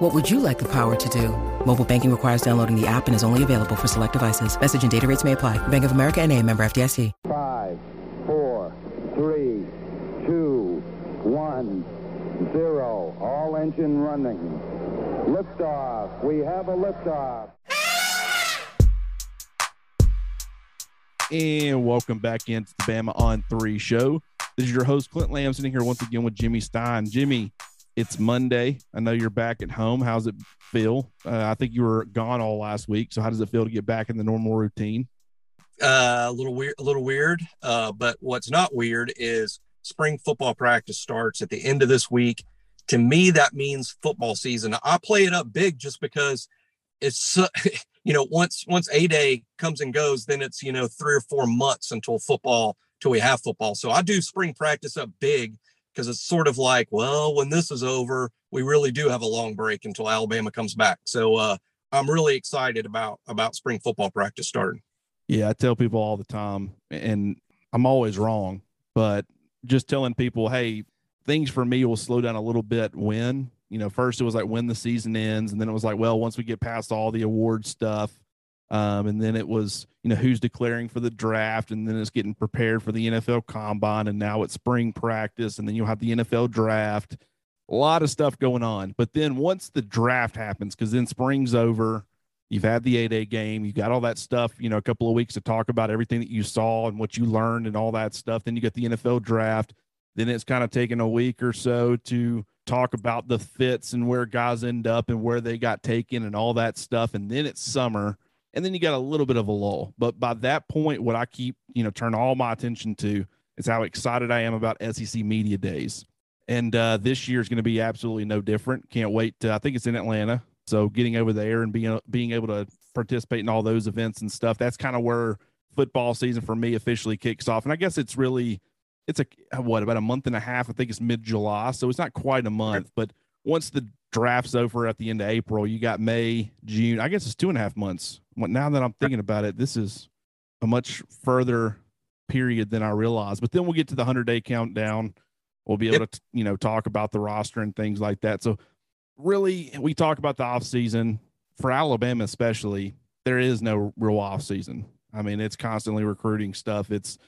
What would you like the power to do? Mobile banking requires downloading the app and is only available for select devices. Message and data rates may apply. Bank of America and a member FDIC. Five, four, three, two, one, zero. All engine running. Liftoff. We have a liftoff. And welcome back into the Bama on Three show. This is your host, Clint Lamb, sitting here once again with Jimmy Stein. Jimmy, it's Monday. I know you're back at home. How's it feel? Uh, I think you were gone all last week. So, how does it feel to get back in the normal routine? Uh, a little weird, a little weird. Uh, but what's not weird is spring football practice starts at the end of this week. To me, that means football season. I play it up big just because it's you know once once a day comes and goes, then it's you know three or four months until football till we have football. So I do spring practice up big because it's sort of like, well, when this is over, we really do have a long break until Alabama comes back. So uh, I'm really excited about about spring football practice starting. Yeah, I tell people all the time, and I'm always wrong, but just telling people, hey, things for me will slow down a little bit when you know first it was like when the season ends and then it was like well once we get past all the award stuff um, and then it was you know who's declaring for the draft and then it's getting prepared for the nfl combine and now it's spring practice and then you'll have the nfl draft a lot of stuff going on but then once the draft happens because then spring's over you've had the A-Day game you got all that stuff you know a couple of weeks to talk about everything that you saw and what you learned and all that stuff then you get the nfl draft then it's kind of taken a week or so to talk about the fits and where guys end up and where they got taken and all that stuff. And then it's summer. And then you got a little bit of a lull. But by that point, what I keep, you know, turn all my attention to is how excited I am about SEC Media Days. And uh, this year is going to be absolutely no different. Can't wait. To, I think it's in Atlanta. So getting over there and being being able to participate in all those events and stuff, that's kind of where football season for me officially kicks off. And I guess it's really it's a what about a month and a half? I think it's mid July, so it's not quite a month. But once the draft's over at the end of April, you got May, June. I guess it's two and a half months. Now that I'm thinking about it, this is a much further period than I realized. But then we'll get to the hundred day countdown. We'll be able yep. to you know talk about the roster and things like that. So really, we talk about the off season for Alabama, especially. There is no real off season. I mean, it's constantly recruiting stuff. It's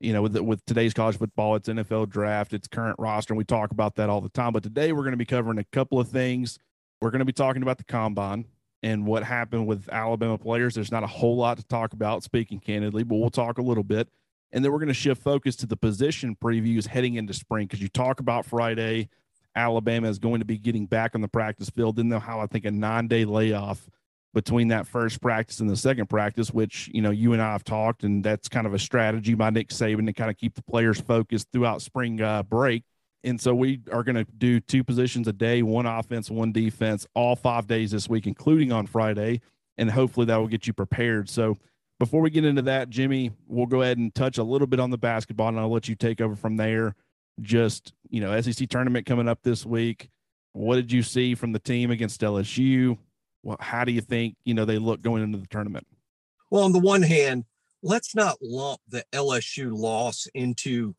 you know, with with today's college football, it's NFL draft, it's current roster, and we talk about that all the time. But today we're going to be covering a couple of things. We're going to be talking about the combine and what happened with Alabama players. There's not a whole lot to talk about, speaking candidly, but we'll talk a little bit. And then we're going to shift focus to the position previews heading into spring because you talk about Friday, Alabama is going to be getting back on the practice field. Then they'll have, I think, a nine day layoff between that first practice and the second practice, which you know you and I have talked, and that's kind of a strategy by Nick Saban to kind of keep the players focused throughout spring uh, break. And so we are going to do two positions a day, one offense, one defense, all five days this week, including on Friday, and hopefully that will get you prepared. So before we get into that, Jimmy, we'll go ahead and touch a little bit on the basketball, and I'll let you take over from there. Just you know, SEC tournament coming up this week. What did you see from the team against LSU? well, how do you think you know they look going into the tournament? Well, on the one hand, let's not lump the LSU loss into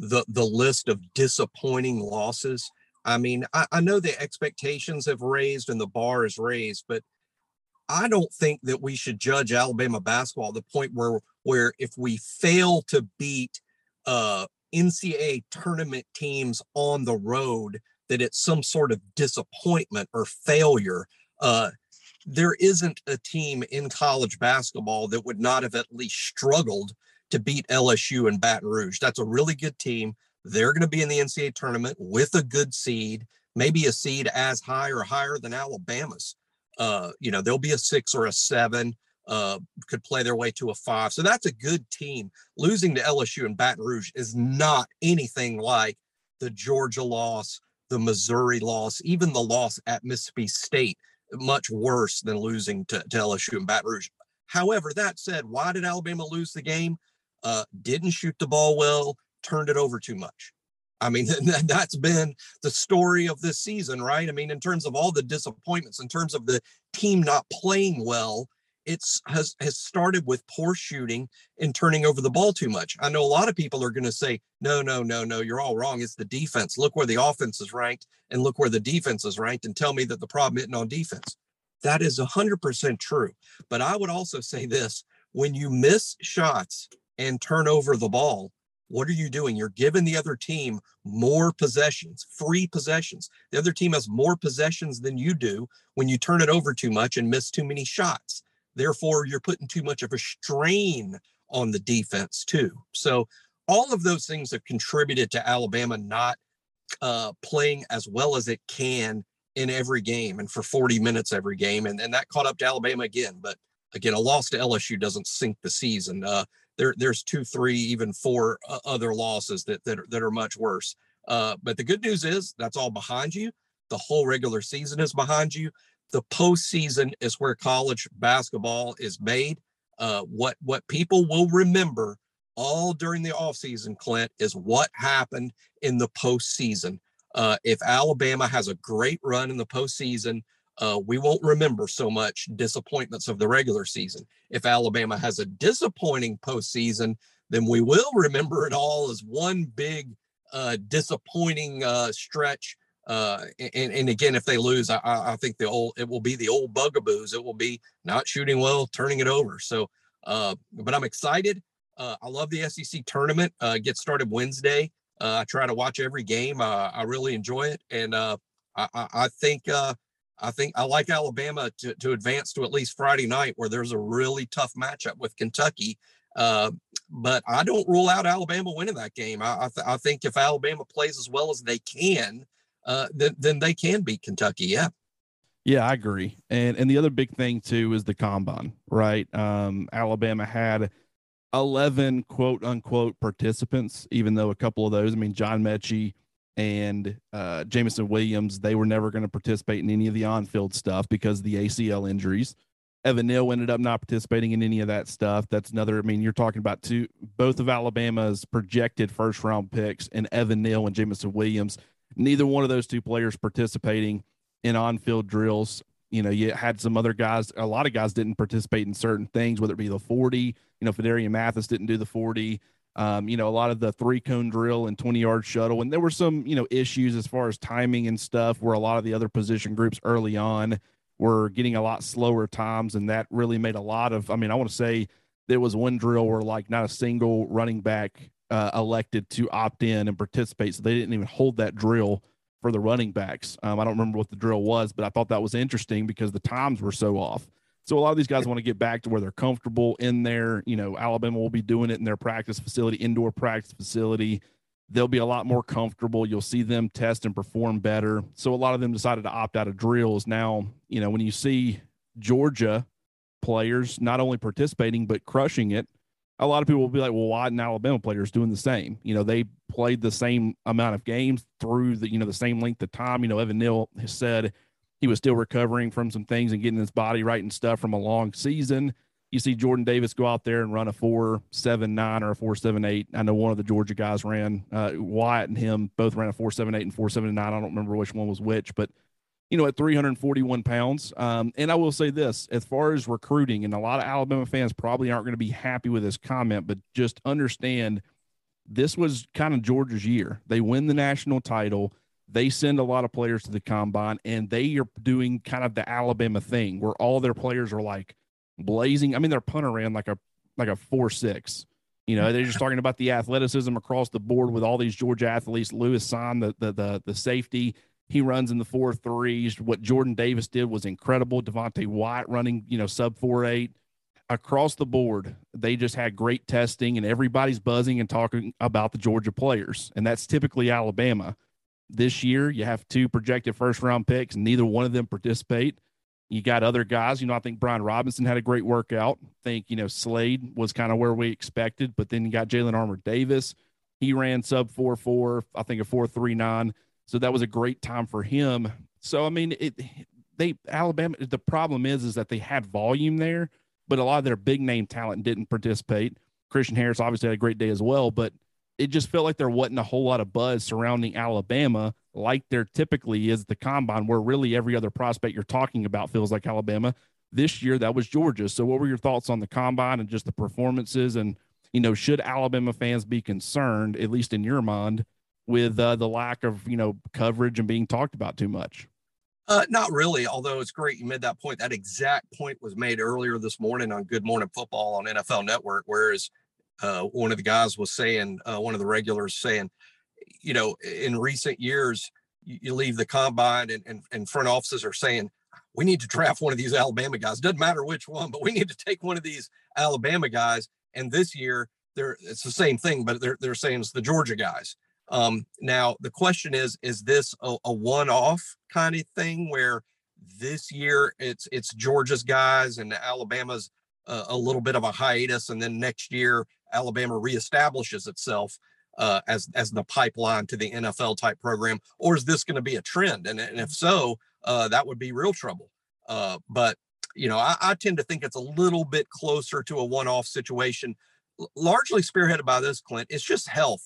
the the list of disappointing losses. I mean, I, I know the expectations have raised and the bar is raised, but I don't think that we should judge Alabama basketball at the point where where if we fail to beat uh, NCAA tournament teams on the road, that it's some sort of disappointment or failure. Uh, there isn't a team in college basketball that would not have at least struggled to beat LSU and Baton Rouge. That's a really good team. They're going to be in the NCAA tournament with a good seed, maybe a seed as high or higher than Alabama's. Uh, you know, there'll be a six or a seven, uh, could play their way to a five. So that's a good team. Losing to LSU and Baton Rouge is not anything like the Georgia loss, the Missouri loss, even the loss at Mississippi State much worse than losing to, to LSU and Baton Rouge. However, that said, why did Alabama lose the game? Uh, didn't shoot the ball well, turned it over too much. I mean, that's been the story of this season, right? I mean, in terms of all the disappointments, in terms of the team not playing well, it's has has started with poor shooting and turning over the ball too much. I know a lot of people are going to say, "No, no, no, no, you're all wrong. It's the defense. Look where the offense is ranked and look where the defense is ranked and tell me that the problem isn't on defense." That is 100% true. But I would also say this, when you miss shots and turn over the ball, what are you doing? You're giving the other team more possessions, free possessions. The other team has more possessions than you do when you turn it over too much and miss too many shots. Therefore, you're putting too much of a strain on the defense, too. So, all of those things have contributed to Alabama not uh, playing as well as it can in every game and for 40 minutes every game. And, and that caught up to Alabama again. But again, a loss to LSU doesn't sink the season. Uh, there, there's two, three, even four uh, other losses that, that, are, that are much worse. Uh, but the good news is that's all behind you. The whole regular season is behind you. The postseason is where college basketball is made. Uh, what what people will remember all during the offseason, Clint, is what happened in the postseason. Uh, if Alabama has a great run in the postseason, uh, we won't remember so much disappointments of the regular season. If Alabama has a disappointing postseason, then we will remember it all as one big uh, disappointing uh, stretch. Uh, and, and again, if they lose, I, I think the old it will be the old bugaboos. It will be not shooting well, turning it over. So, uh, but I'm excited. Uh, I love the SEC tournament. Gets started Wednesday. I try to watch every game. I really enjoy it, and I, I, think I think I like Alabama to, to advance to at least Friday night, where there's a really tough matchup with Kentucky. Uh, but I don't rule out Alabama winning that game. I, I, th- I, think if Alabama plays as well as they can, uh, then then they can beat Kentucky. Yeah. Yeah, I agree. And and the other big thing too is the combine, right? Um, Alabama had 11 quote unquote participants, even though a couple of those, I mean, John Metchie and uh, Jameson Williams, they were never going to participate in any of the on field stuff because of the ACL injuries. Evan Neal ended up not participating in any of that stuff. That's another, I mean, you're talking about two, both of Alabama's projected first round picks and Evan Neal and Jameson Williams. Neither one of those two players participating in on field drills you know, you had some other guys, a lot of guys didn't participate in certain things, whether it be the 40, you know, Phidarian Mathis didn't do the 40. Um, you know, a lot of the three cone drill and 20 yard shuttle. And there were some, you know, issues as far as timing and stuff where a lot of the other position groups early on were getting a lot slower times. And that really made a lot of, I mean, I want to say there was one drill where like not a single running back uh, elected to opt in and participate. So they didn't even hold that drill for the running backs. Um, I don't remember what the drill was, but I thought that was interesting because the times were so off. So a lot of these guys want to get back to where they're comfortable in there. You know, Alabama will be doing it in their practice facility, indoor practice facility. They'll be a lot more comfortable. You'll see them test and perform better. So a lot of them decided to opt out of drills. Now, you know, when you see Georgia players not only participating but crushing it, a lot of people will be like, well, why didn't Alabama players doing the same? You know, they played the same amount of games through the, you know, the same length of time. You know, Evan Neal has said he was still recovering from some things and getting his body right and stuff from a long season. You see Jordan Davis go out there and run a four seven nine or a four seven eight. I know one of the Georgia guys ran uh, Wyatt and him both ran a four seven eight and four seven nine. I don't remember which one was which, but you know, at 341 pounds. Um, and I will say this as far as recruiting, and a lot of Alabama fans probably aren't going to be happy with this comment, but just understand this was kind of Georgia's year. They win the national title. They send a lot of players to the combine, and they are doing kind of the Alabama thing where all their players are like blazing. I mean, their punter ran like a like a four six. You know, they're just talking about the athleticism across the board with all these Georgia athletes. Lewis Cine, the the the, the safety, he runs in the four threes. What Jordan Davis did was incredible. Devonte Wyatt running, you know, sub four eight across the board. They just had great testing, and everybody's buzzing and talking about the Georgia players, and that's typically Alabama. This year, you have two projected first round picks, neither one of them participate. You got other guys. You know, I think Brian Robinson had a great workout. I think, you know, Slade was kind of where we expected, but then you got Jalen Armour Davis. He ran sub 4 4, I think a 4 3 9. So that was a great time for him. So I mean, it they Alabama. The problem is is that they had volume there, but a lot of their big name talent didn't participate. Christian Harris obviously had a great day as well, but it just felt like there wasn't a whole lot of buzz surrounding Alabama like there typically is the combine, where really every other prospect you're talking about feels like Alabama. This year, that was Georgia. So, what were your thoughts on the combine and just the performances? And, you know, should Alabama fans be concerned, at least in your mind, with uh, the lack of, you know, coverage and being talked about too much? Uh, not really, although it's great you made that point. That exact point was made earlier this morning on Good Morning Football on NFL Network, whereas uh, one of the guys was saying, uh, one of the regulars saying, you know, in recent years, you, leave the combine and, and, and front offices are saying, we need to draft one of these Alabama guys. Doesn't matter which one, but we need to take one of these Alabama guys. And this year, they're it's the same thing, but they're they're saying it's the Georgia guys. Um, now the question is, is this a, a one-off kind of thing where this year it's it's Georgia's guys and Alabama's uh, a little bit of a hiatus, and then next year Alabama reestablishes itself uh, as as the pipeline to the NFL type program, or is this going to be a trend? And, and if so, uh, that would be real trouble. Uh, but you know, I, I, tend to think it's a little bit closer to a one-off situation, largely spearheaded by this, Clint. It's just health.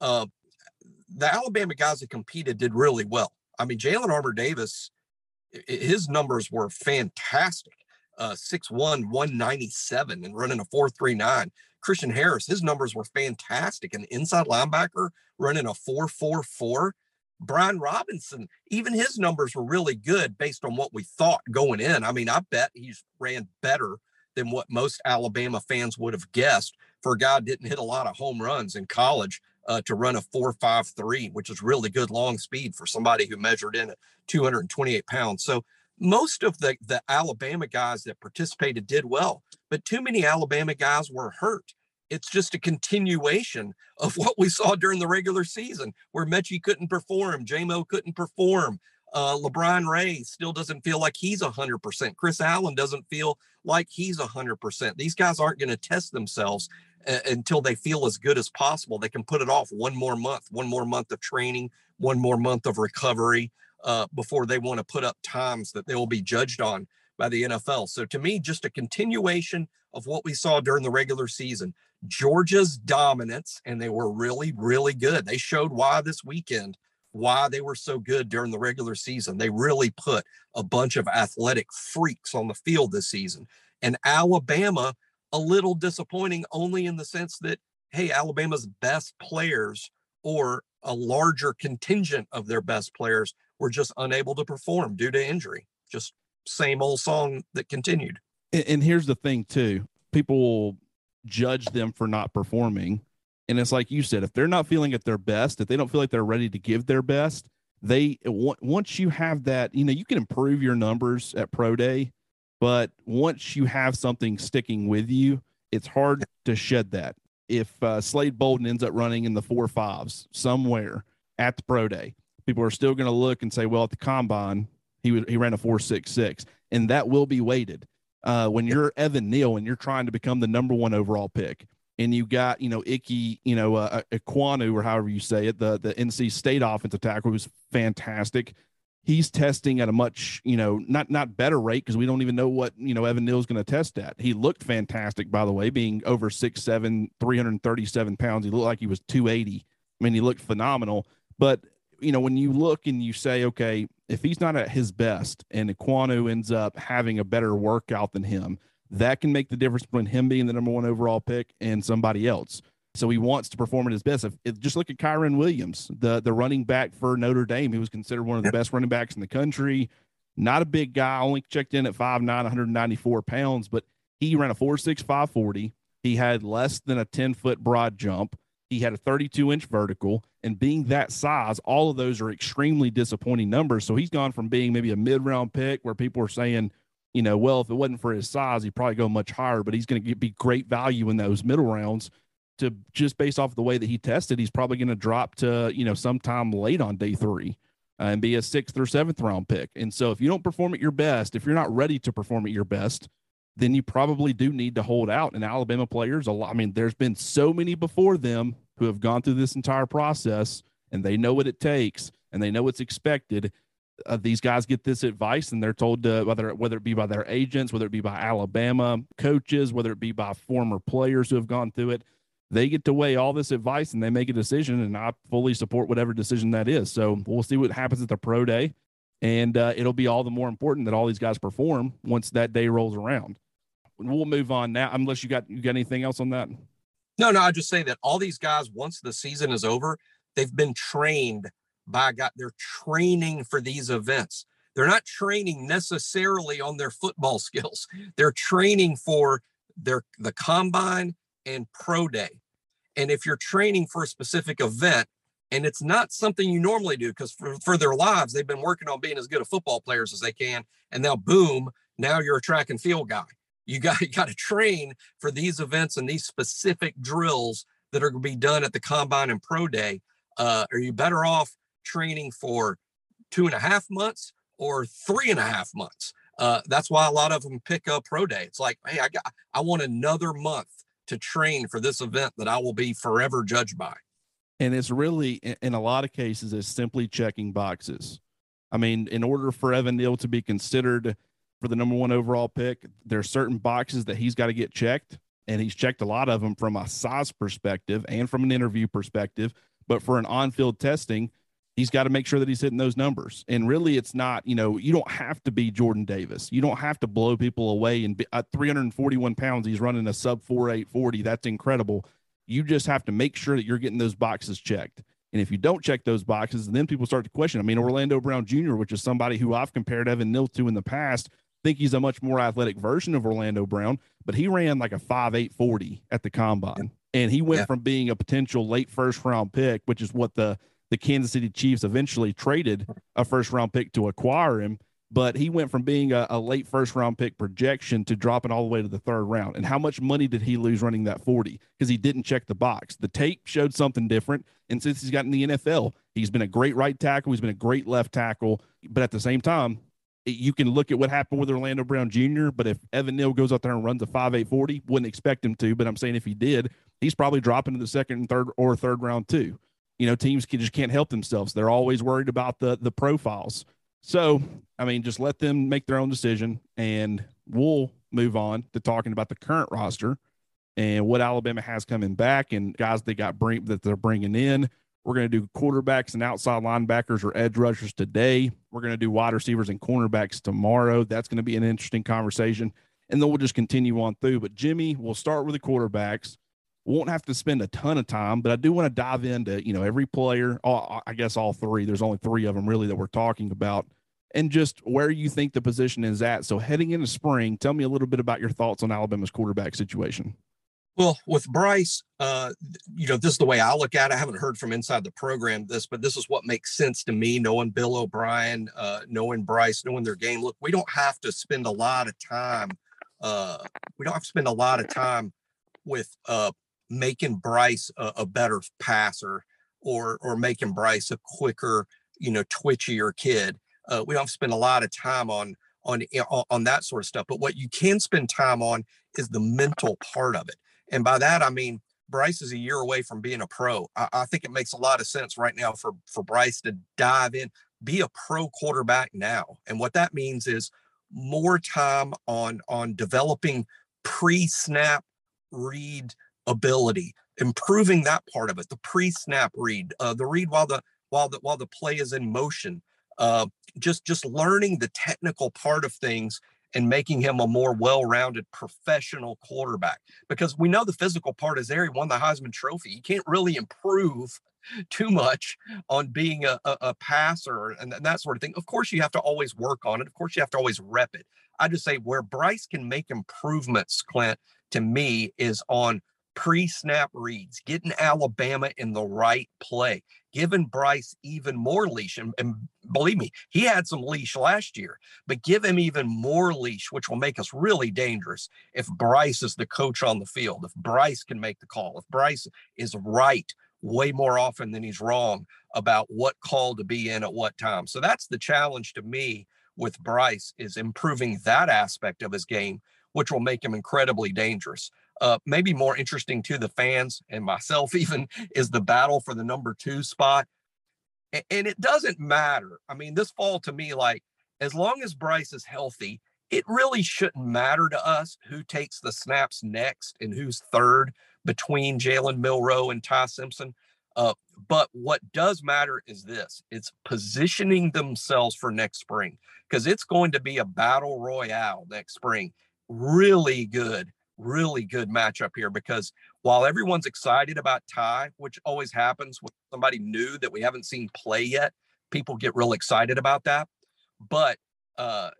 Uh, the Alabama guys that competed did really well. I mean, Jalen Armour Davis, his numbers were fantastic. Uh, 6'1, 197 and running a 439. Christian Harris, his numbers were fantastic. An inside linebacker running a 444. Brian Robinson, even his numbers were really good based on what we thought going in. I mean, I bet he's ran better than what most Alabama fans would have guessed for a guy didn't hit a lot of home runs in college uh, to run a 453, which is really good long speed for somebody who measured in at 228 pounds. So most of the, the Alabama guys that participated did well, but too many Alabama guys were hurt. It's just a continuation of what we saw during the regular season, where Metchie couldn't perform, JMO couldn't perform. Uh, LaBryan Ray still doesn't feel like he's 100%. Chris Allen doesn't feel like he's 100%. These guys aren't going to test themselves uh, until they feel as good as possible. They can put it off one more month, one more month of training, one more month of recovery uh, before they want to put up times that they will be judged on by the NFL. So to me, just a continuation of what we saw during the regular season. Georgia's dominance, and they were really, really good. They showed why this weekend, why they were so good during the regular season. They really put a bunch of athletic freaks on the field this season. And Alabama, a little disappointing only in the sense that, hey, Alabama's best players or a larger contingent of their best players were just unable to perform due to injury. Just same old song that continued. And, and here's the thing, too people will judge them for not performing. And it's like you said, if they're not feeling at their best, if they don't feel like they're ready to give their best, they once you have that, you know, you can improve your numbers at pro day, but once you have something sticking with you, it's hard to shed that. If uh, Slade Bolden ends up running in the four fives somewhere at the pro day, people are still going to look and say, well, at the combine, he was, he ran a four six six, and that will be weighted. Uh, when you're Evan Neal and you're trying to become the number one overall pick, and you got you know Ickey, you know uh, Ekwonu or however you say it, the the NC State offensive tackle who's fantastic. He's testing at a much you know not not better rate because we don't even know what you know Evan Neal's going to test at. He looked fantastic by the way, being over six seven, 337 pounds. He looked like he was 280. I mean, he looked phenomenal. But you know, when you look and you say, okay, if he's not at his best and Ekwonu ends up having a better workout than him, that can make the difference between him being the number one overall pick and somebody else. So he wants to perform at his best. If, if just look at Kyren Williams, the the running back for Notre Dame, he was considered one of the best running backs in the country. Not a big guy, only checked in at 5'9, 194 pounds, but he ran a 4'6, 540. He had less than a 10 foot broad jump. He had a 32 inch vertical, and being that size, all of those are extremely disappointing numbers. So he's gone from being maybe a mid round pick where people are saying, you know, well, if it wasn't for his size, he'd probably go much higher, but he's going to be great value in those middle rounds. To just based off the way that he tested, he's probably going to drop to, you know, sometime late on day three uh, and be a sixth or seventh round pick. And so if you don't perform at your best, if you're not ready to perform at your best, then you probably do need to hold out. And Alabama players, a lot, I mean, there's been so many before them who have gone through this entire process and they know what it takes and they know what's expected. uh, these guys get this advice and they're told to whether whether it be by their agents, whether it be by Alabama coaches, whether it be by former players who have gone through it, they get to weigh all this advice and they make a decision. And I fully support whatever decision that is. So we'll see what happens at the pro day, and uh, it'll be all the more important that all these guys perform once that day rolls around. We'll move on now, unless you got you got anything else on that. No, no, I just say that all these guys, once the season is over, they've been trained by God. They're training for these events. They're not training necessarily on their football skills. They're training for their the combine and pro day. And if you're training for a specific event and it's not something you normally do, because for, for their lives, they've been working on being as good a football players as they can. And now boom, now you're a track and field guy. You got you got to train for these events and these specific drills that are going to be done at the combine and pro day. Uh, are you better off training for two and a half months or three and a half months? Uh, that's why a lot of them pick up pro day. It's like, hey, I got I want another month to train for this event that I will be forever judged by. And it's really, in a lot of cases, it's simply checking boxes. I mean, in order for Evan Neal to be considered for the number one overall pick, there are certain boxes that he's got to get checked. And he's checked a lot of them from a size perspective and from an interview perspective. But for an on field testing, he's got to make sure that he's hitting those numbers. And really, it's not, you know, you don't have to be Jordan Davis. You don't have to blow people away. And at uh, 341 pounds, he's running a sub 4840. That's incredible. You just have to make sure that you're getting those boxes checked. And if you don't check those boxes, then people start to question. I mean, Orlando Brown Jr., which is somebody who I've compared Evan Neal to in the past, think he's a much more athletic version of Orlando Brown, but he ran like a 5'840 at the combine. And he went yeah. from being a potential late first round pick, which is what the the Kansas City Chiefs eventually traded a first round pick to acquire him. But he went from being a, a, late first round pick projection to dropping all the way to the third round. And how much money did he lose running that 40? Because he didn't check the box. The tape showed something different. And since he's gotten the NFL, he's been a great right tackle. He's been a great left tackle. But at the same time, you can look at what happened with Orlando Brown Jr., but if Evan Neal goes out there and runs a 5'840, wouldn't expect him to. But I'm saying if he did, he's probably dropping to the second and third or third round too. You know, teams can, just can't help themselves. They're always worried about the the profiles. So, I mean, just let them make their own decision, and we'll move on to talking about the current roster and what Alabama has coming back and guys they got bring that they're bringing in. We're going to do quarterbacks and outside linebackers or edge rushers today. We're going to do wide receivers and cornerbacks tomorrow. That's going to be an interesting conversation. And then we'll just continue on through. But Jimmy, we'll start with the quarterbacks. Won't have to spend a ton of time, but I do want to dive into, you know, every player. All, I guess all three. There's only three of them really that we're talking about, and just where you think the position is at. So heading into spring, tell me a little bit about your thoughts on Alabama's quarterback situation. Well, with Bryce, uh, you know, this is the way I look at it. I haven't heard from inside the program this, but this is what makes sense to me, knowing Bill O'Brien, uh, knowing Bryce, knowing their game. Look, we don't have to spend a lot of time. Uh, we don't have to spend a lot of time with uh, making Bryce a, a better passer or or making Bryce a quicker, you know, twitchier kid. Uh, we don't spend a lot of time on on on that sort of stuff. But what you can spend time on is the mental part of it and by that, I mean, Bryce is a year away from being a pro. I, I, think it makes a lot of sense right now for, for Bryce to dive in, be a pro quarterback now. And what that means is more time on, on developing pre-snap read ability, improving that part of it, the pre-snap read, uh, the read while the while the while the play is in motion. Uh, just just learning the technical part of things and making him a more well-rounded professional quarterback because we know the physical part is there. He won the Heisman Trophy. He can't really improve too much on being a, a, a passer and, and that sort of thing. Of course, you have to always work on it. Of course, you have to always rep it. I just say where Bryce can make improvements, Clint, to me, is on pre-snap reads, getting Alabama in the right play, giving Bryce even more leash. And, and, believe me, he had some leash last year, but give him even more leash, which will make us really dangerous if Bryce is the coach on the field, if Bryce can make the call, if Bryce is right way more often than he's wrong about what call to be in at what time. So that's the challenge to me with Bryce is improving that aspect of his game, which will make him incredibly dangerous. Uh, maybe more interesting to the fans and myself even is the battle for the number two spot. and it doesn't matter. I mean, this fall to me, like as long as Bryce is healthy, it really shouldn't matter to us who takes the snaps next and who's third between Jalen Milroe and Ty Simpson. Uh, but what does matter is this it's positioning themselves for next spring because it's going to be a battle royale next spring. Really good, really good matchup here because while everyone's excited about Ty, which always happens when somebody new that we haven't seen play yet, people get real excited about that. But uh,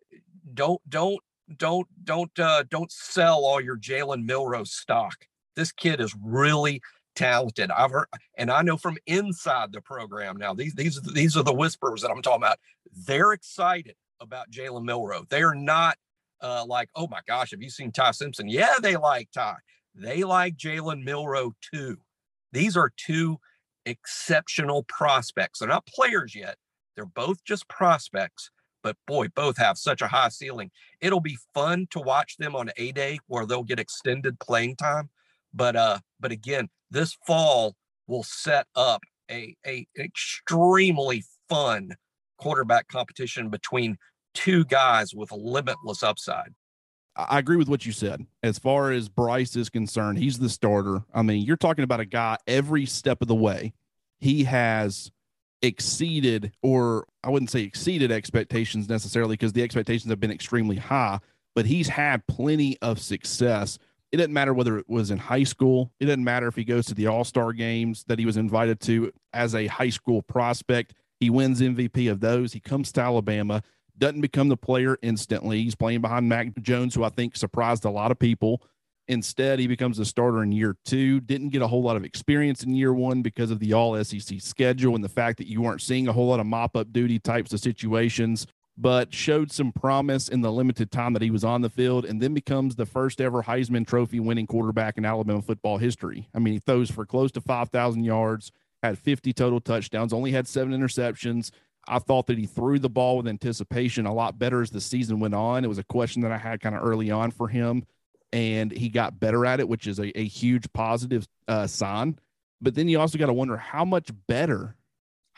don't don't don't don't uh, don't sell all your Jalen Milroe stock. This kid is really talented. I've heard, and I know from inside the program now. These these these are the whispers that I'm talking about. They're excited about Jalen Milroe. They are not uh, like, oh my gosh, have you seen Ty Simpson? Yeah, they like Ty. They like Jalen Milroe too. These are two exceptional prospects. They're not players yet. They're both just prospects but boy, both have such a high ceiling. It'll be fun to watch them on a day where they'll get extended playing time. But uh, but again, this fall will set up a a extremely fun quarterback competition between two guys with limitless upside. I agree with what you said. As far as Bryce is concerned, he's the starter. I mean, you're talking about a guy every step of the way. He has exceeded, or I wouldn't say exceeded expectations necessarily because the expectations have been extremely high, but he's had plenty of success. It doesn't matter whether it was in high school, it doesn't matter if he goes to the All Star games that he was invited to as a high school prospect. He wins MVP of those. He comes to Alabama, doesn't become the player instantly. He's playing behind Mac Jones, who I think surprised a lot of people. Instead, he becomes a starter in year two. Didn't get a whole lot of experience in year one because of the all SEC schedule and the fact that you weren't seeing a whole lot of mop up duty types of situations, but showed some promise in the limited time that he was on the field and then becomes the first ever Heisman Trophy winning quarterback in Alabama football history. I mean, he throws for close to 5,000 yards, had 50 total touchdowns, only had seven interceptions. I thought that he threw the ball with anticipation a lot better as the season went on. It was a question that I had kind of early on for him and he got better at it, which is a, a huge positive uh, sign. But then you also got to wonder how much better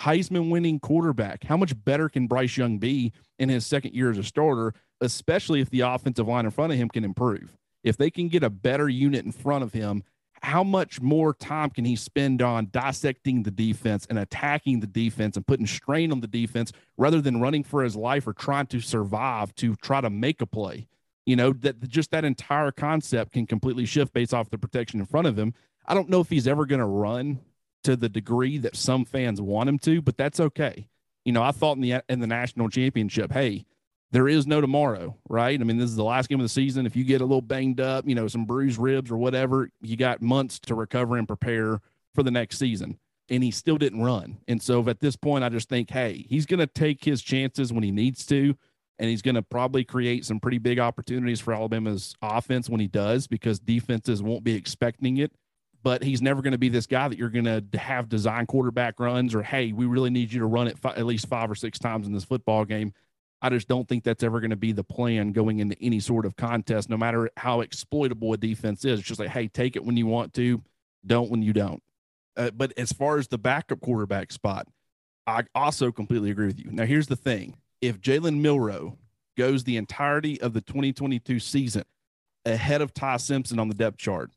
Heisman winning quarterback, how much better can Bryce Young be in his second year as a starter, especially if the offensive line in front of him can improve? If they can get a better unit in front of him, how much more time can he spend on dissecting the defense and attacking the defense and putting strain on the defense rather than running for his life or trying to survive to try to make a play? you know that just that entire concept can completely shift based off the protection in front of him i don't know if he's ever going to run to the degree that some fans want him to but that's okay you know i thought in the in the national championship hey there is no tomorrow right i mean this is the last game of the season if you get a little banged up you know some bruised ribs or whatever you got months to recover and prepare for the next season and he still didn't run and so at this point i just think hey he's going to take his chances when he needs to and he's going to probably create some pretty big opportunities for Alabama's offense when he does because defenses won't be expecting it. But he's never going to be this guy that you're going to have design quarterback runs or, hey, we really need you to run it fi- at least five or six times in this football game. I just don't think that's ever going to be the plan going into any sort of contest, no matter how exploitable a defense is. It's just like, hey, take it when you want to, don't when you don't. Uh, but as far as the backup quarterback spot, I also completely agree with you. Now, here's the thing if Jalen Milroe goes the entirety of the 2022 season ahead of Ty Simpson on the depth chart,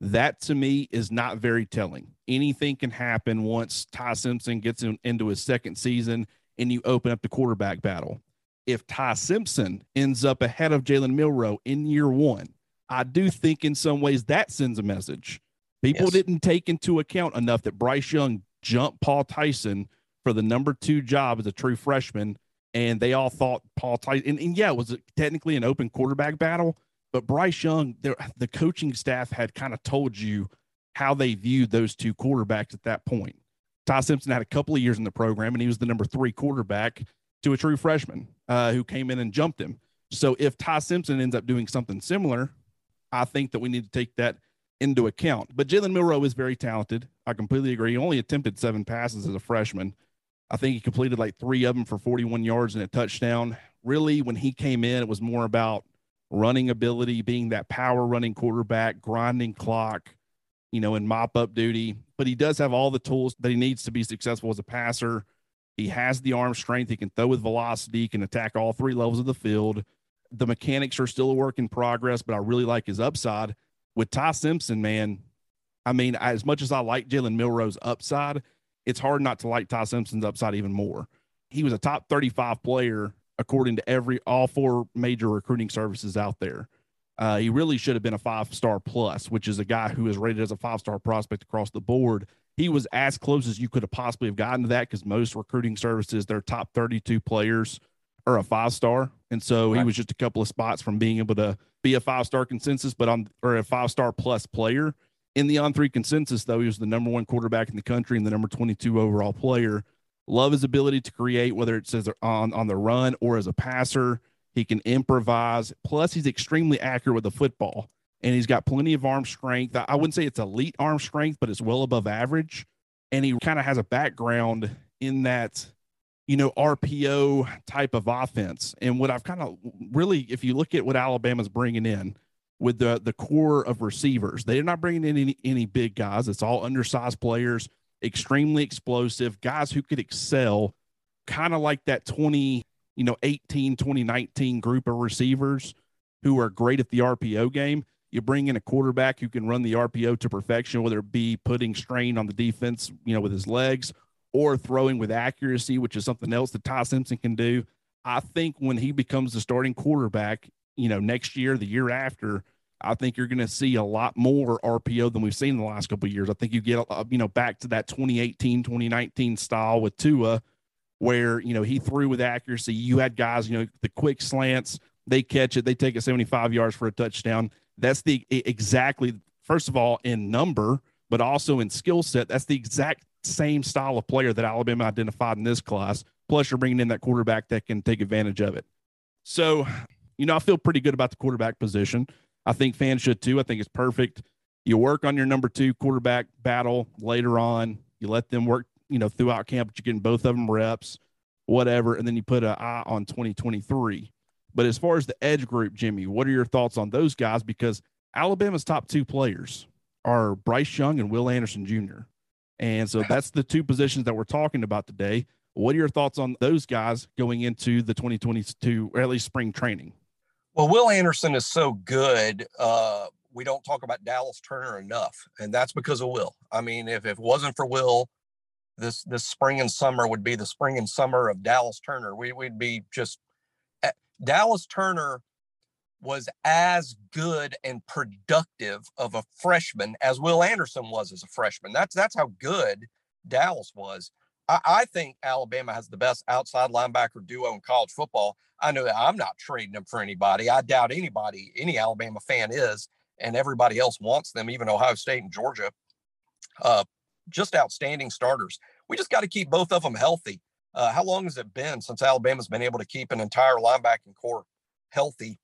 that to me is not very telling. Anything can happen once Ty Simpson gets in, into his second season and you open up the quarterback battle. If Ty Simpson ends up ahead of Jalen Milroe in year one, I do think in some ways that sends a message. People yes. didn't take into account enough that Bryce Young jumped Paul Tyson for the number two job as a true freshman and they all thought Paul Tyson. And, and yeah, it was technically an open quarterback battle, but Bryce Young, the coaching staff had kind of told you how they viewed those two quarterbacks at that point. Ty Simpson had a couple of years in the program, and he was the number three quarterback to a true freshman uh, who came in and jumped him. So if Ty Simpson ends up doing something similar, I think that we need to take that into account. But Jalen Milroe is very talented. I completely agree. He only attempted seven passes as a freshman. I think he completed like three of them for 41 yards and a touchdown. Really, when he came in, it was more about running ability, being that power running quarterback, grinding clock, you know, and mop up duty. But he does have all the tools that he needs to be successful as a passer. He has the arm strength. He can throw with velocity. He can attack all three levels of the field. The mechanics are still a work in progress, but I really like his upside. With Ty Simpson, man, I mean, as much as I like Jalen Milroe's upside, it's hard not to like Ty Simpson's upside even more. He was a top 35 player according to every all four major recruiting services out there. Uh, he really should have been a five star plus, which is a guy who is rated as a five star prospect across the board. He was as close as you could have possibly have gotten to that because most recruiting services, their top 32 players are a five star. And so right. he was just a couple of spots from being able to be a five star consensus, but on or a five star plus player. In the on three consensus, though, he was the number one quarterback in the country and the number 22 overall player. Love his ability to create, whether it's as on, on the run or as a passer. He can improvise. Plus, he's extremely accurate with the football, and he's got plenty of arm strength. I wouldn't say it's elite arm strength, but it's well above average. And he kind of has a background in that, you know, RPO type of offense. And what I've kind of really, if you look at what Alabama's bringing in with the the core of receivers, they're not bringing in any any big guys. It's all undersized players, extremely explosive guys who could excel, kind of like that twenty you know 18 2019 group of receivers who are great at the RPO game. You bring in a quarterback who can run the RPO to perfection, whether it be putting strain on the defense, you know, with his legs or throwing with accuracy, which is something else that Ty Simpson can do. I think when he becomes the starting quarterback, you know, next year, the year after, I think you're going to see a lot more RPO than we've seen in the last couple years. I think you get, uh, you know, back to that 2018, 2019 style with Tua, where you know he threw with accuracy. You had guys, you know, the quick slants, they catch it, they take it 75 yards for a touchdown. That's the exactly first of all in number, but also in skill set. That's the exact same style of player that Alabama identified in this class. Plus, you're bringing in that quarterback that can take advantage of it. So, you know, I feel pretty good about the quarterback position. I think fans should too. I think it's perfect. You work on your number two quarterback battle later on. You let them work you know, throughout camp, but you're getting both of them reps, whatever, and then you put an eye on 2023. But as far as the edge group, Jimmy, what are your thoughts on those guys? Because Alabama's top two players are Bryce Young and Will Anderson Jr. And so that's the two positions that we're talking about today. What are your thoughts on those guys going into the 2022, or at least spring training? Well, Will Anderson is so good. Uh, we don't talk about Dallas Turner enough, and that's because of Will. I mean, if, if it wasn't for Will, this this spring and summer would be the spring and summer of Dallas Turner. We, we'd be just Dallas Turner was as good and productive of a freshman as Will Anderson was as a freshman. That's that's how good Dallas was. I, I think Alabama has the best outside linebacker duo in college football. I know that I'm not trading them for anybody. I doubt anybody, any Alabama fan is, and everybody else wants them, even Ohio State and Georgia. Uh, just outstanding starters. We just got to keep both of them healthy. Uh, how long has it been since Alabama's been able to keep an entire linebacking corps healthy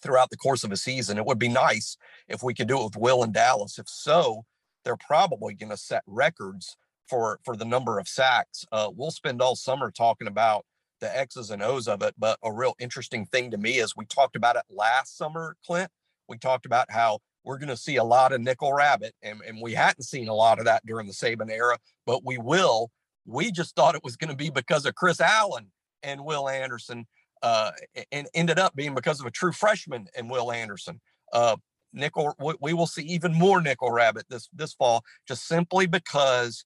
throughout the course of a season? It would be nice if we could do it with Will and Dallas. If so, they're probably going to set records for for the number of sacks. Uh, we'll spend all summer talking about the X's and O's of it, but a real interesting thing to me is we talked about it last summer, Clint. We talked about how we're going to see a lot of nickel rabbit. And, and we hadn't seen a lot of that during the Saban era, but we will. We just thought it was going to be because of Chris Allen and Will Anderson, uh, and ended up being because of a true freshman and Will Anderson. Uh, nickel, we will see even more nickel rabbit this this fall, just simply because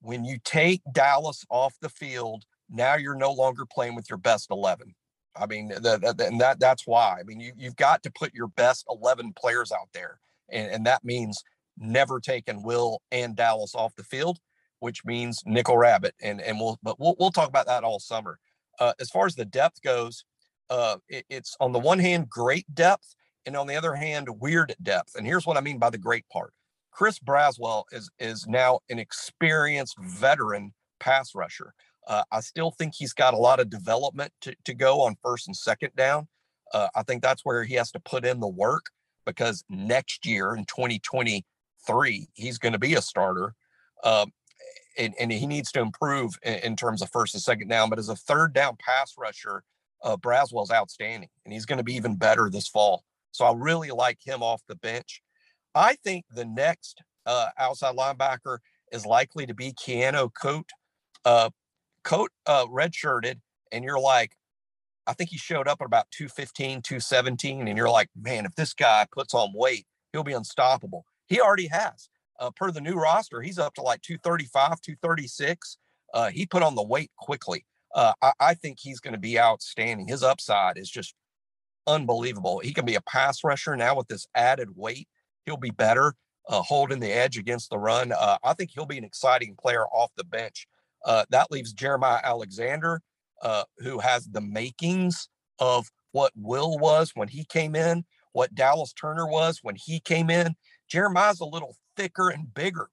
when you take Dallas off the field, now you're no longer playing with your best 11. I mean, the, the, and that that's why. I mean, you you've got to put your best eleven players out there, and, and that means never taking Will and Dallas off the field, which means nickel rabbit. And and we'll but we'll we'll talk about that all summer. Uh, as far as the depth goes, uh, it, it's on the one hand great depth, and on the other hand weird depth. And here's what I mean by the great part: Chris Braswell is is now an experienced veteran pass rusher. Uh, I still think he's got a lot of development to, to go on first and second down. Uh, I think that's where he has to put in the work because next year in 2023, he's going to be a starter. Um, and, and, he needs to improve in, in, terms of first and second down. But as a third down pass rusher, uh, Braswell's outstanding, and he's going to be even better this fall. So I really like him off the bench. I think the next uh, outside linebacker is likely to be Keanu Koht. Uh, Koht uh, redshirted, and you're like, I think he showed up at about 215, 217, and you're like, man, if this guy puts on weight, he'll be unstoppable. He already has. Uh, per the new roster, he's up to like 235, 236. Uh, he put on the weight quickly. Uh, I, I think he's going to be outstanding. His upside is just unbelievable. He can be a pass rusher now with this added weight. He'll be better uh, holding the edge against the run. Uh, I think he'll be an exciting player off the bench. Uh, that leaves Jeremiah Alexander, who has the makings of what Will was when he came in, what Dallas Turner was when he came in. Jeremiah's a little thicker and bigger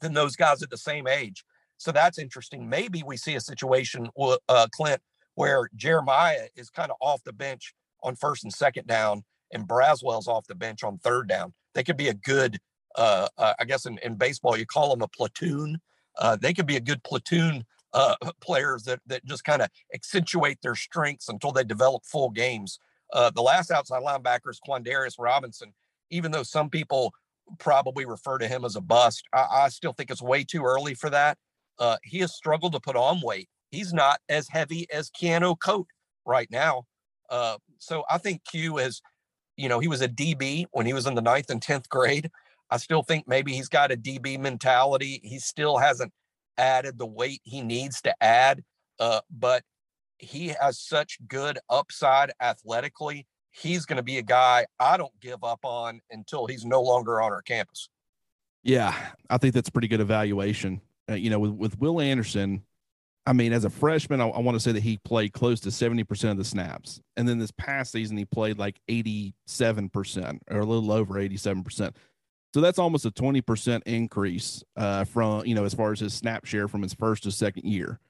than those guys at the same age. So that's interesting. Maybe we see a situation, uh, Clint, where Jeremiah is kind of off the bench on first and second down, and Braswell's off the bench on third down. They could be a good, uh, uh, I guess in, in baseball, you call them a platoon. Uh, they could be a good platoon uh, players that that just kind of accentuate their strengths until they develop full games. Uh, the last outside linebacker is Quandarius Robinson. Even though some people probably refer to him as a bust, I, I still think it's way too early for that. Uh, he has struggled to put on weight. He's not as heavy as Keanu Koht right now. Uh, so I think Q is, you know, he was a DB when he was in the ninth and 10th grade. I still think maybe he's got a DB mentality. He still hasn't added the weight he needs to add, uh, but he has such good upside athletically. He's going to be a guy I don't give up on until he's no longer on our campus. Yeah, I think that's pretty good evaluation. Uh, you know, with, with Will Anderson, I mean, as a freshman, I, I want to say that he played close to 70% of the snaps. And then this past season, he played like 87% or a little over 87%. So that's almost a 20% increase uh, from, you know, as far as his snap share from his first to second year.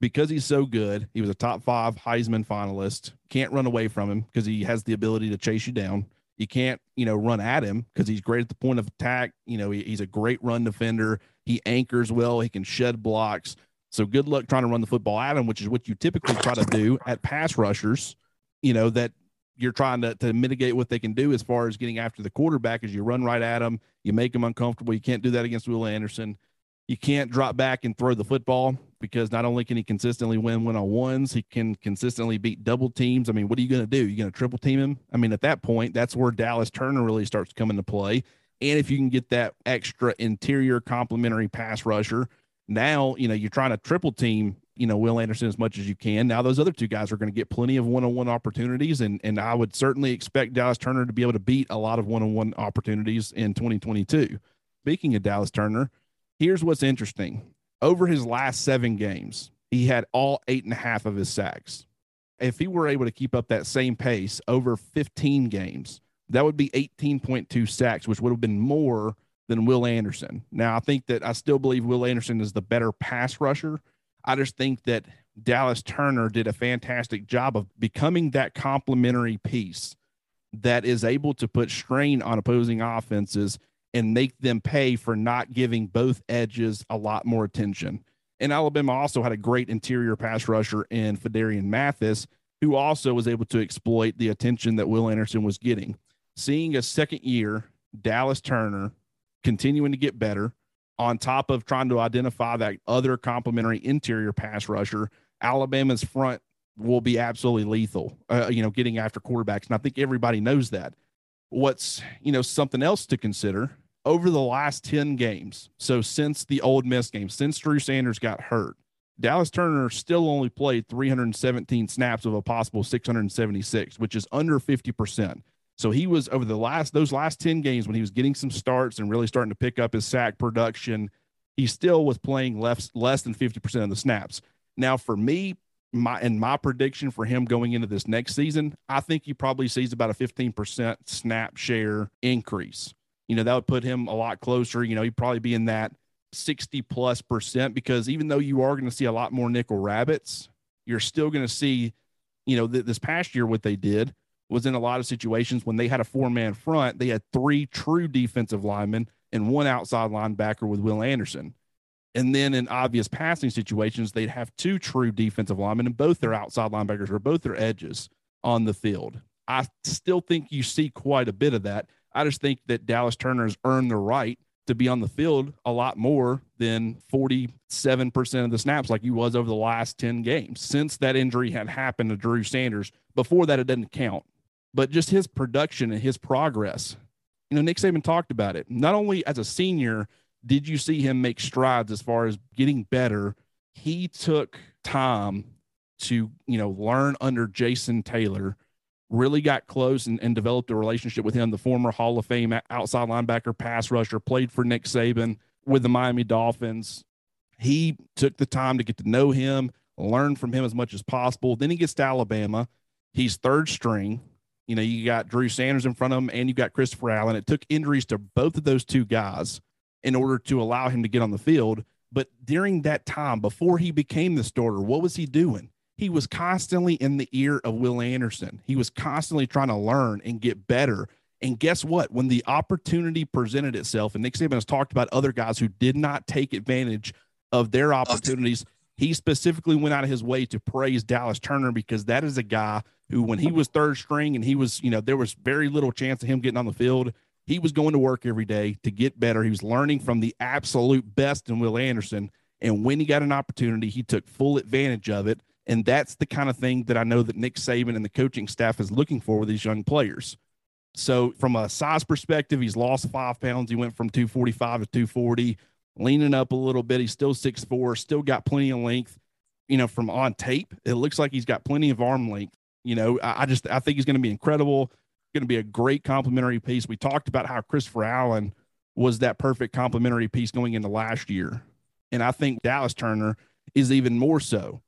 Because he's so good, he was a top five Heisman finalist. Can't run away from him because he has the ability to chase you down. You can't, you know, run at him because he's great at the point of attack. You know, he, he's a great run defender. He anchors well. He can shed blocks. So good luck trying to run the football at him, which is what you typically try to do at pass rushers. You know that you're trying to, to mitigate what they can do as far as getting after the quarterback as you run right at them you make them uncomfortable you can't do that against will anderson you can't drop back and throw the football because not only can he consistently win one-on-ones he can consistently beat double teams. I mean what are you going to do? You're going to triple team him? I mean at that point that's where dallas turner really starts to come into play. And if you can get that extra interior complementary pass rusher now you know you're trying to triple team you know Will Anderson as much as you can. Now those other two guys are going to get plenty of one-on-one opportunities, and and I would certainly expect Dallas Turner to be able to beat a lot of one-on-one opportunities in 2022. Speaking of Dallas Turner, here's what's interesting: over his last seven games, he had all eight and a half of his sacks. If he were able to keep up that same pace over 15 games, that would be 18.2 sacks, which would have been more than Will Anderson. Now I think that I still believe Will Anderson is the better pass rusher I just think that Dallas Turner did a fantastic job of becoming that complementary piece that is able to put strain on opposing offenses and make them pay for not giving both edges a lot more attention. And Alabama also had a great interior pass rusher in Phidarian Mathis, who also was able to exploit the attention that Will Anderson was getting. Seeing a second year Dallas Turner continuing to get better, on top of trying to identify that other complementary interior pass rusher, Alabama's front will be absolutely lethal, uh, you know, getting after quarterbacks. And I think everybody knows that. What's, you know, something else to consider over the last 10 games. So since the Ole Miss game, since Drew Sanders got hurt, Dallas Turner still only played 317 snaps of a possible 676, which is under 50%. So he was over the last those last 10 games when he was getting some starts and really starting to pick up his sack production, he still was playing less less than 50% of the snaps. Now for me, my and my prediction for him going into this next season, I think he probably sees about a 15% snap share increase. You know, that would put him a lot closer. You know, he'd probably be in that 60 plus percent because even though you are going to see a lot more nickel rabbits, you're still going to see, you know, th- this past year what they did was in a lot of situations when they had a four man front, they had three true defensive linemen and one outside linebacker with Will Anderson. And then in obvious passing situations, they'd have two true defensive linemen and both their outside linebackers or both their edges on the field. I still think you see quite a bit of that. I just think that Dallas Turner has earned the right to be on the field a lot more than 47% of the snaps like he was over the last 10 games since that injury had happened to Drew Sanders. Before that, it didn't count. But just his production and his progress, you know, Nick Saban talked about it. Not only as a senior did you see him make strides as far as getting better, he took time to, you know, learn under Jason Taylor really got close and, and, developed a relationship with him, the former Hall of Fame outside linebacker, pass rusher, played for Nick Saban with the Miami Dolphins. He took the time to get to know him, learn from him as much as possible. Then he gets to Alabama. He's third string. You know, you got Drew Sanders in front of him and you got Christopher Allen. It took injuries to both of those two guys in order to allow him to get on the field. But during that time, before he became the starter, what was he doing? He was constantly in the ear of Will Anderson. He was constantly trying to learn and get better. And guess what? When the opportunity presented itself, and Nick Saban has talked about other guys who did not take advantage of their opportunities, he specifically went out of his way to praise Dallas Turner because that is a guy who, when he was third string and he was, you know, there was very little chance of him getting on the field. He was going to work every day to get better. He was learning from the absolute best in Will Anderson. And when he got an opportunity, he took full advantage of it and that's the kind of thing that I know that Nick Saban and the coaching staff is looking for with these young players. So, from a size perspective, he's lost five pounds. He went from 245 to 240, leaning up a little bit. He's still 6'4, still got plenty of length. You know, from on tape, it looks like he's got plenty of arm length. You know, I, I just I think he's going to be incredible. Going to be a great complementary piece. We talked about how Christopher Allen was that perfect complementary piece going into last year, and I think Dallas Turner is even more so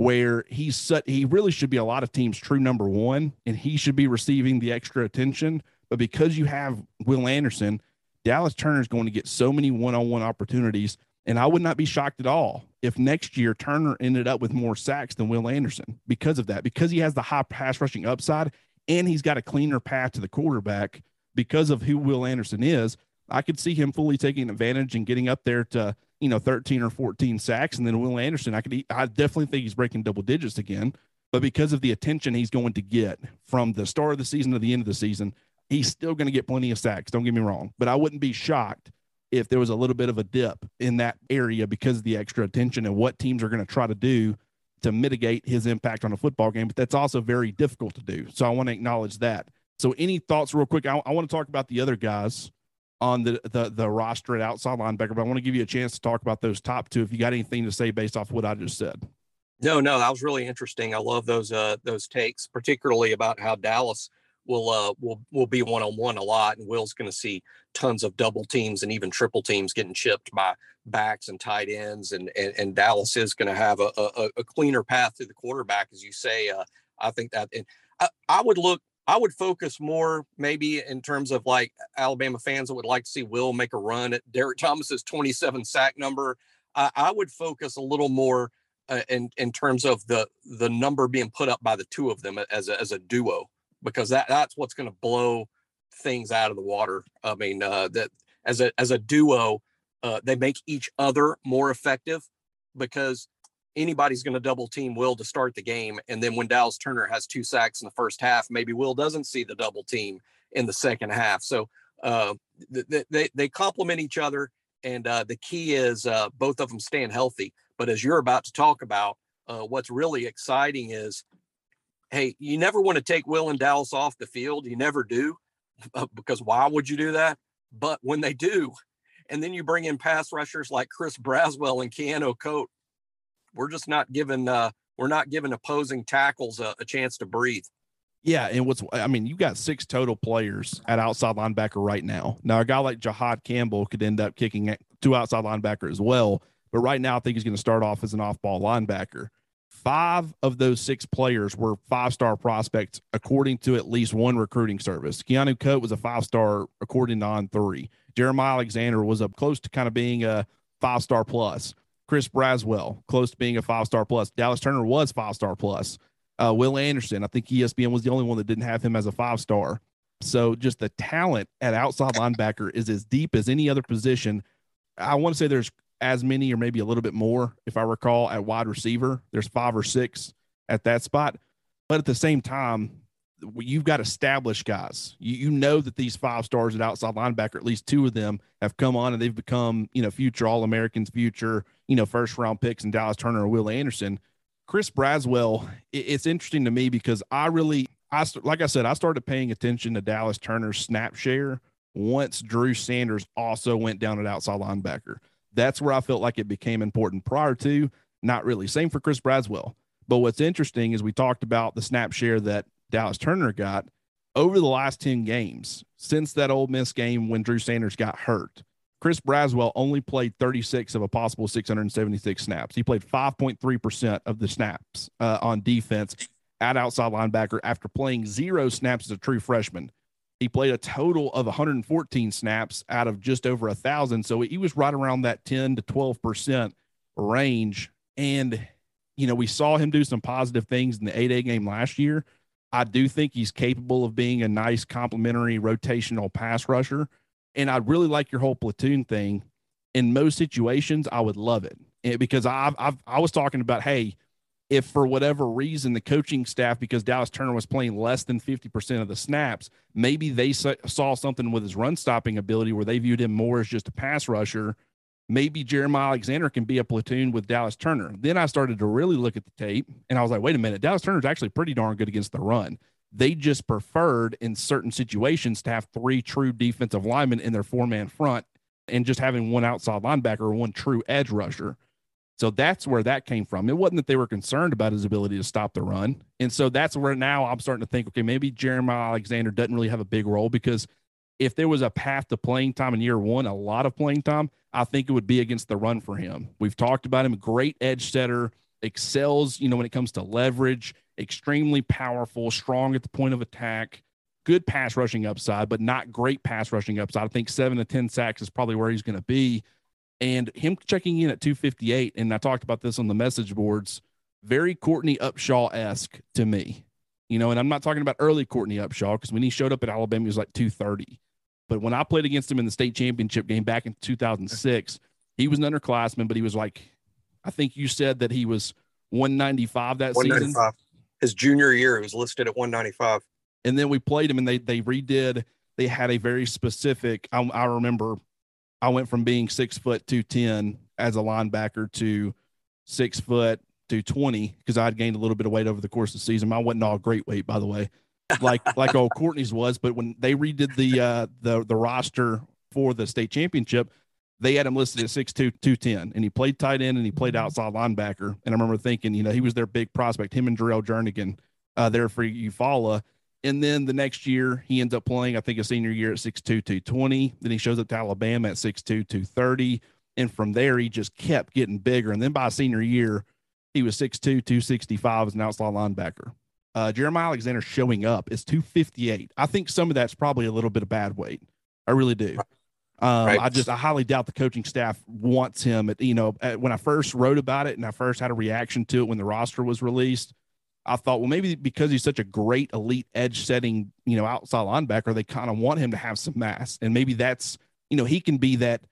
where he's he really should be a lot of teams' true number one, and he should be receiving the extra attention. But because you have Will Anderson, Dallas Turner is going to get so many one on one opportunities. And I would not be shocked at all if next year Turner ended up with more sacks than Will Anderson because of that, because he has the high pass rushing upside and he's got a cleaner path to the quarterback because of who Will Anderson is. I could see him fully taking advantage and getting up there to you know, 13 or 14 sacks. And then Will Anderson, I could, I definitely think he's breaking double digits again. But because of the attention he's going to get from the start of the season to the end of the season, he's still going to get plenty of sacks. Don't get me wrong. But I wouldn't be shocked if there was a little bit of a dip in that area because of the extra attention and what teams are going to try to do to mitigate his impact on a football game. But that's also very difficult to do. So I want to acknowledge that. So, any thoughts, real quick? I, I want to talk about the other guys on the, the the roster at outside linebacker, but I want to give you a chance to talk about those top two if you got anything to say based off what I just said. No, no, that was really interesting. I love those uh those takes, particularly about how Dallas will uh will will be one on one a lot, and Will's going to see tons of double teams and even triple teams getting chipped by backs and tight ends, and and, and Dallas is going to have a, a, a cleaner path to the quarterback, as you say. Uh, I think that, and I, I would look I would focus more maybe in terms of like Alabama fans that would like to see Will make a run at Derrick Thomas's 27 sack number. I, I would focus a little more uh, in in terms of the the number being put up by the two of them as a, as a duo because that that's what's going to blow things out of the water. I mean uh, that as a as a duo, uh, they make each other more effective because anybody's going to double team Will to start the game. And then when Dallas Turner has two sacks in the first half, maybe Will doesn't see the double team in the second half. So uh, they, they, they complement each other. And uh, the key is uh, both of them staying healthy. But as you're about to talk about, uh, what's really exciting is, hey, you never want to take Will and Dallas off the field. You never do, uh, because why would you do that? But when they do, and then you bring in pass rushers like Chris Braswell and Keanu Koht, we're just not giving uh, we're not giving opposing tackles a, a chance to breathe. Yeah, and what's I mean, you got six total players at outside linebacker right now. Now, a guy like Jihaad Campbell could end up kicking two outside linebacker as well, but right now I think he's going to start off as an off-ball linebacker. Five of those six players were five-star prospects, according to at least one recruiting service. Keanu Koht was a five-star, according to On Three. Jeremiah Alexander was up close to kind of being a five-star plus. Chris Braswell, close to being a five star plus. Dallas Turner was five star plus. Uh, Will Anderson, I think ESPN was the only one that didn't have him as a five star. So just the talent at outside linebacker is as deep as any other position. I want to say there's as many or maybe a little bit more, if I recall, at wide receiver. There's five or six at that spot. But at the same time, you've got established guys. You, you know that these five stars at outside linebacker, at least two of them have come on and they've become, you know, future All Americans, future, you know, first round picks and Dallas Turner or Will Anderson. Chris Braswell, it, it's interesting to me because I really, I like I said, I started paying attention to Dallas Turner's snap share once Drew Sanders also went down at outside linebacker. That's where I felt like it became important. Prior to, not really. Same for Chris Braswell. But what's interesting is we talked about the snap share that Dallas Turner got over the last 10 games since that Ole Miss game when Drew Sanders got hurt. Chris Braswell only played 36 of a possible 676 snaps. He played 5.3% of the snaps uh, on defense at outside linebacker after playing zero snaps as a true freshman. He played a total of 114 snaps out of just over a thousand. So he was right around that 10 to 12% range. And, you know, we saw him do some positive things in the A-Day game last year. I do think he's capable of being a nice complementary rotational pass rusher. And I really like your whole platoon thing. In most situations, I would love it because I've, I've I was talking about, hey, if for whatever reason the coaching staff, because Dallas Turner was playing less than 50% of the snaps, maybe they saw something with his run stopping ability where they viewed him more as just a pass rusher. Maybe Jeremiah Alexander can be a platoon with Dallas Turner. Then I started to really look at the tape and I was like, wait a minute, Dallas Turner's actually pretty darn good against the run. They just preferred in certain situations to have three true defensive linemen in their four man front and just having one outside linebacker or one true edge rusher. So that's where that came from. It wasn't that they were concerned about his ability to stop the run. And so that's where now I'm starting to think, okay, maybe Jeremiah Alexander doesn't really have a big role because if there was a path to playing time in year one, a lot of playing time, I think it would be against the run for him. We've talked about him, great edge setter, excels, you know, when it comes to leverage, extremely powerful, strong at the point of attack, good pass rushing upside, but not great pass rushing upside. I think seven to 10 sacks is probably where he's going to be and him checking in at 258, and I talked about this on the message boards, very Courtney Upshaw esque to me. You know, and I'm not talking about early Courtney Upshaw because when he showed up at Alabama, he was like 230. But when I played against him in the state championship game back in 2006, he was an underclassman, but he was like, I think you said that he was 195 that 195. season. His junior year, he was listed at 195. And then we played him, and they they redid. They had a very specific. I, I remember I went from being six foot two ten as a linebacker to six foot two twenty because I'd gained a little bit of weight over the course of the season. I wasn't all great weight, by the way, like like old Courtney's was. But when they redid the uh, the the roster for the state championship, they had him listed at six two two ten, and he played tight end and he played outside linebacker. And I remember thinking, you know, he was their big prospect. Him and Darrell Jernigan uh, there for Eufaula and then the next year, he ends up playing, I think, a senior year at 6'2, 220. Then he shows up to Alabama at 6'2, 230. And from there, he just kept getting bigger. And then by senior year, he was 6'2, 265 as an outside linebacker. Uh, Jeremiah Alexander showing up is 258. I think some of that's probably a little bit of bad weight. I really do. Um, right. I just I highly doubt the coaching staff wants him. At, you know, at, when I first wrote about it and I first had a reaction to it when the roster was released, I thought, well, maybe because he's such a great elite edge setting, you know, outside linebacker, they kind of want him to have some mass. And maybe that's, you know, he can be that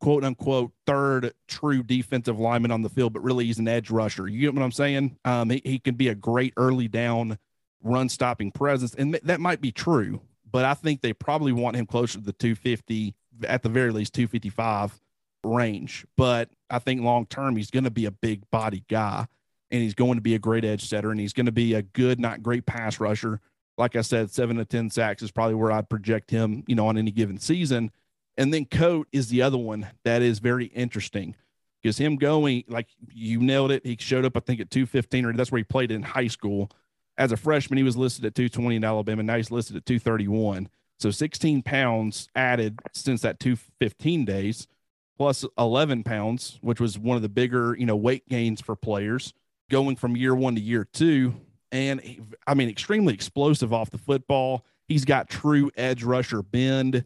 quote unquote third true defensive lineman on the field, but really he's an edge rusher. You get what I'm saying? Um, he, he can be a great early down run stopping presence. And that might be true, but I think they probably want him closer to the 250, at the very least 255 range. But I think long term, he's going to be a big body guy and he's going to be a great edge setter and he's going to be a good, not great pass rusher. Like I said, seven to 10 sacks is probably where I'd project him, you know, on any given season. And then Koht is the other one that is very interesting because him going, like you nailed it. He showed up, I think, at 215, or that's where he played in high school. As a freshman, he was listed at 220 in Alabama. Now he's listed at 231. So 16 pounds added since that 215 days, plus 11 pounds, which was one of the bigger, you know, weight gains for players going from year one to year two. And he, I mean, extremely explosive off the football. He's got true edge rusher bend.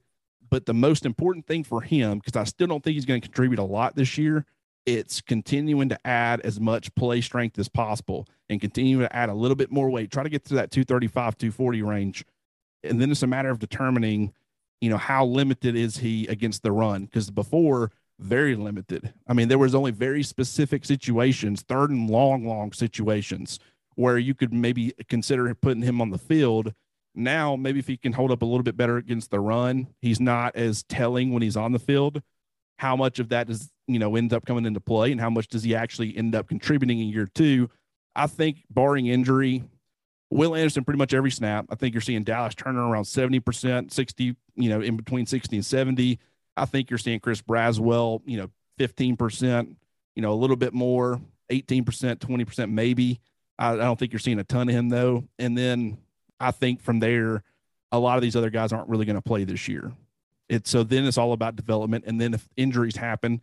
But the most important thing for him, because I still don't think he's going to contribute a lot this year, it's continuing to add as much play strength as possible and continue to add a little bit more weight. Try to get to that 235, 240 range. And then it's a matter of determining, you know, how limited is he against the run? Because before very limited. I mean, there was only very specific situations, third and long, long situations where you could maybe consider putting him on the field Now, maybe if he can hold up a little bit better against the run, he's not as telling when he's on the field. How much of that does, you know, end up coming into play and how much does he actually end up contributing in year two? I think, barring injury, Will Anderson pretty much every snap. I think you're seeing Dallas Turner around 70%, 60, you know, in between 60 and 70. I think you're seeing Chris Braswell, you know, 15%, you know, a little bit more, 18%, 20% maybe. I, I don't think you're seeing a ton of him though. And then I think from there, a lot of these other guys aren't really going to play this year. It's so then it's all about development. And then if injuries happen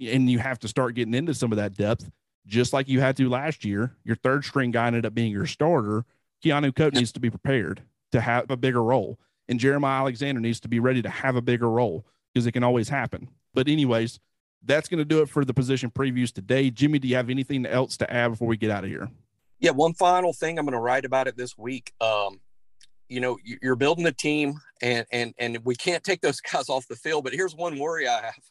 and you have to start getting into some of that depth, just like you had to last year, your third string guy ended up being your starter. Keanu Koht needs to be prepared to have a bigger role. And Jeremiah Alexander needs to be ready to have a bigger role because it can always happen. But, anyways, that's going to do it for the position previews today. Jimmy, do you have anything else to add before we get out of here? Yeah, one final thing I'm going to write about it this week. Um, you know, you're building a team, and and and we can't take those guys off the field. But here's one worry I have: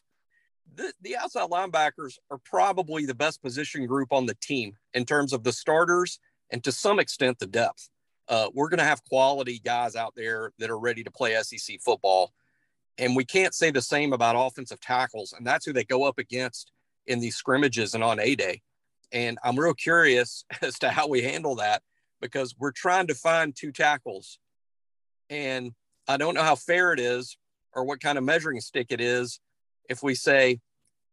the, the outside linebackers are probably the best position group on the team in terms of the starters and to some extent the depth. Uh, we're going to have quality guys out there that are ready to play SEC football. And we can't say the same about offensive tackles. And that's who they go up against in these scrimmages and on A-Day. And I'm real curious as to how we handle that because we're trying to find two tackles. And I don't know how fair it is or what kind of measuring stick it is if we say,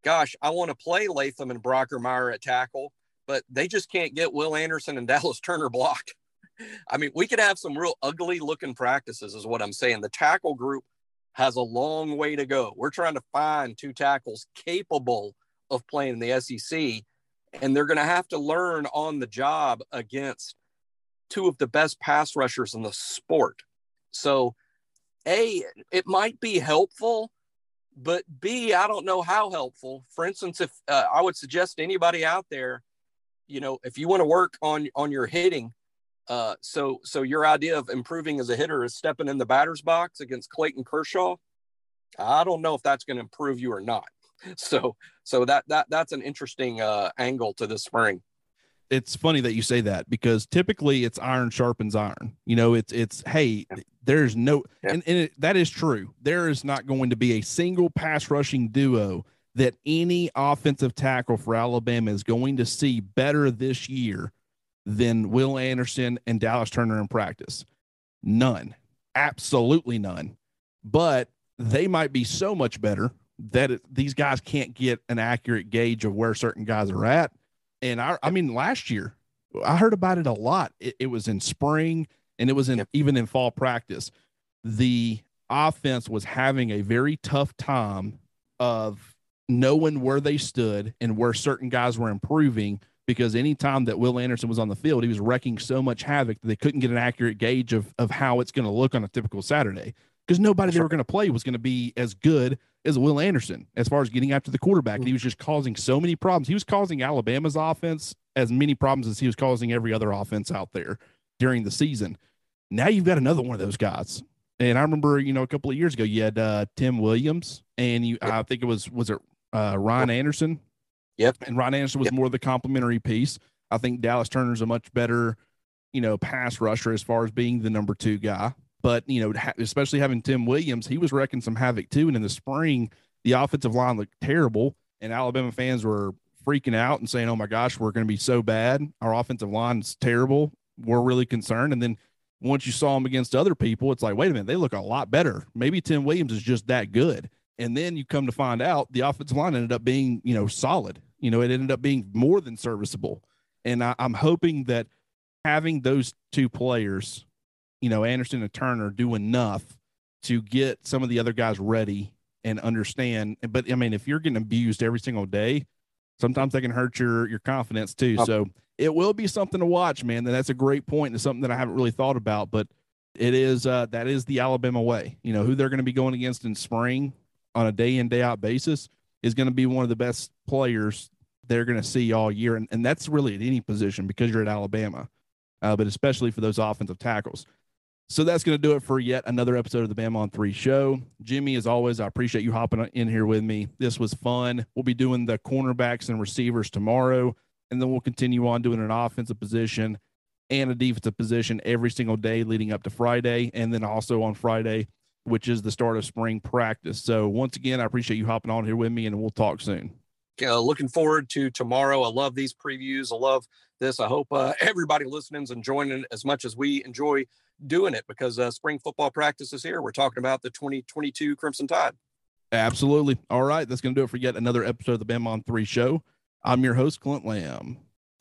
gosh, I want to play Latham and Brockermeyer at tackle, but they just can't get Will Anderson and Dallas Turner blocked. I mean, we could have some real ugly looking practices, is what I'm saying. The tackle group has a long way to go. We're trying to find two tackles capable of playing in the SEC, and they're going to have to learn on the job against two of the best pass rushers in the sport. So, A, it might be helpful, but B, I don't know how helpful. For instance, if uh, I would suggest anybody out there you know, if you want to work on on your hitting, uh, so so your idea of improving as a hitter is stepping in the batter's box against Clayton Kershaw. I don't know if that's going to improve you or not. So so that that that's an interesting uh, angle to this spring. It's funny that you say that because typically it's iron sharpens iron. You know, it's it's hey, yeah. there's no yeah. and, and it, that is true. There is not going to be a single pass rushing duo that any offensive tackle for Alabama is going to see better this year than Will Anderson and Dallas Turner in practice? None. Absolutely none. But they might be so much better that it, these guys can't get an accurate gauge of where certain guys are at. And I, I mean, last year, I heard about it a lot. It, it was in spring and it was in even in fall practice. The offense was having a very tough time of knowing where they stood and where certain guys were improving because anytime that Will Anderson was on the field, he was wrecking so much havoc that they couldn't get an accurate gauge of, of how it's going to look on a typical Saturday because nobody they were going to play was going to be as good as Will Anderson as far as getting after the quarterback. Mm-hmm. He was just causing so many problems. He was causing Alabama's offense as many problems as he was causing every other offense out there during the season. Now you've got another one of those guys. And I remember, you know, a couple of years ago, you had uh, Tim Williams, and you, I think it was was it uh, Ryan Anderson. Yep. And Ryan Anderson was yep. more the complementary piece. I think Dallas Turner's a much better, you know, pass rusher as far as being the number two guy. But, you know, especially having Tim Williams, he was wrecking some havoc too. And in the spring, the offensive line looked terrible. And Alabama fans were freaking out and saying, oh my gosh, we're going to be so bad. Our offensive line is terrible. We're really concerned. And then once you saw them against other people, it's like, wait a minute, they look a lot better. Maybe Tim Williams is just that good. And then you come to find out the offensive line ended up being, you know, solid. You know, it ended up being more than serviceable. And I, I'm hoping that having those two players, you know, Anderson and Turner, do enough to get some of the other guys ready and understand. But I mean, if you're getting abused every single day, sometimes that can hurt your your confidence too. So it will be something to watch, man. That's a great point and something that I haven't really thought about, but it is uh, that is the Alabama way. You know who they're going to be going against in spring on a day in day out basis is going to be one of the best players they're going to see all year, and, and that's really at any position because you're at Alabama, uh, but especially for those offensive tackles. So that's going to do it for yet another episode of the Bam on Three show. Jimmy, as always, I appreciate you hopping in here with me. This was fun. We'll be doing the cornerbacks and receivers tomorrow, and then we'll continue on doing an offensive position and a defensive position every single day leading up to Friday, and then also on Friday, which is the start of spring practice. So once again, I appreciate you hopping on here with me, and we'll talk soon. Uh, looking forward to tomorrow. I love these previews. I love this. I hope uh, everybody listening is enjoying it as much as we enjoy doing it because uh, spring football practice is here. We're talking about the 2022 Crimson Tide. Absolutely. All right. That's going to do it for yet another episode of the Bam on 3 show. I'm your host, Clint Lamb.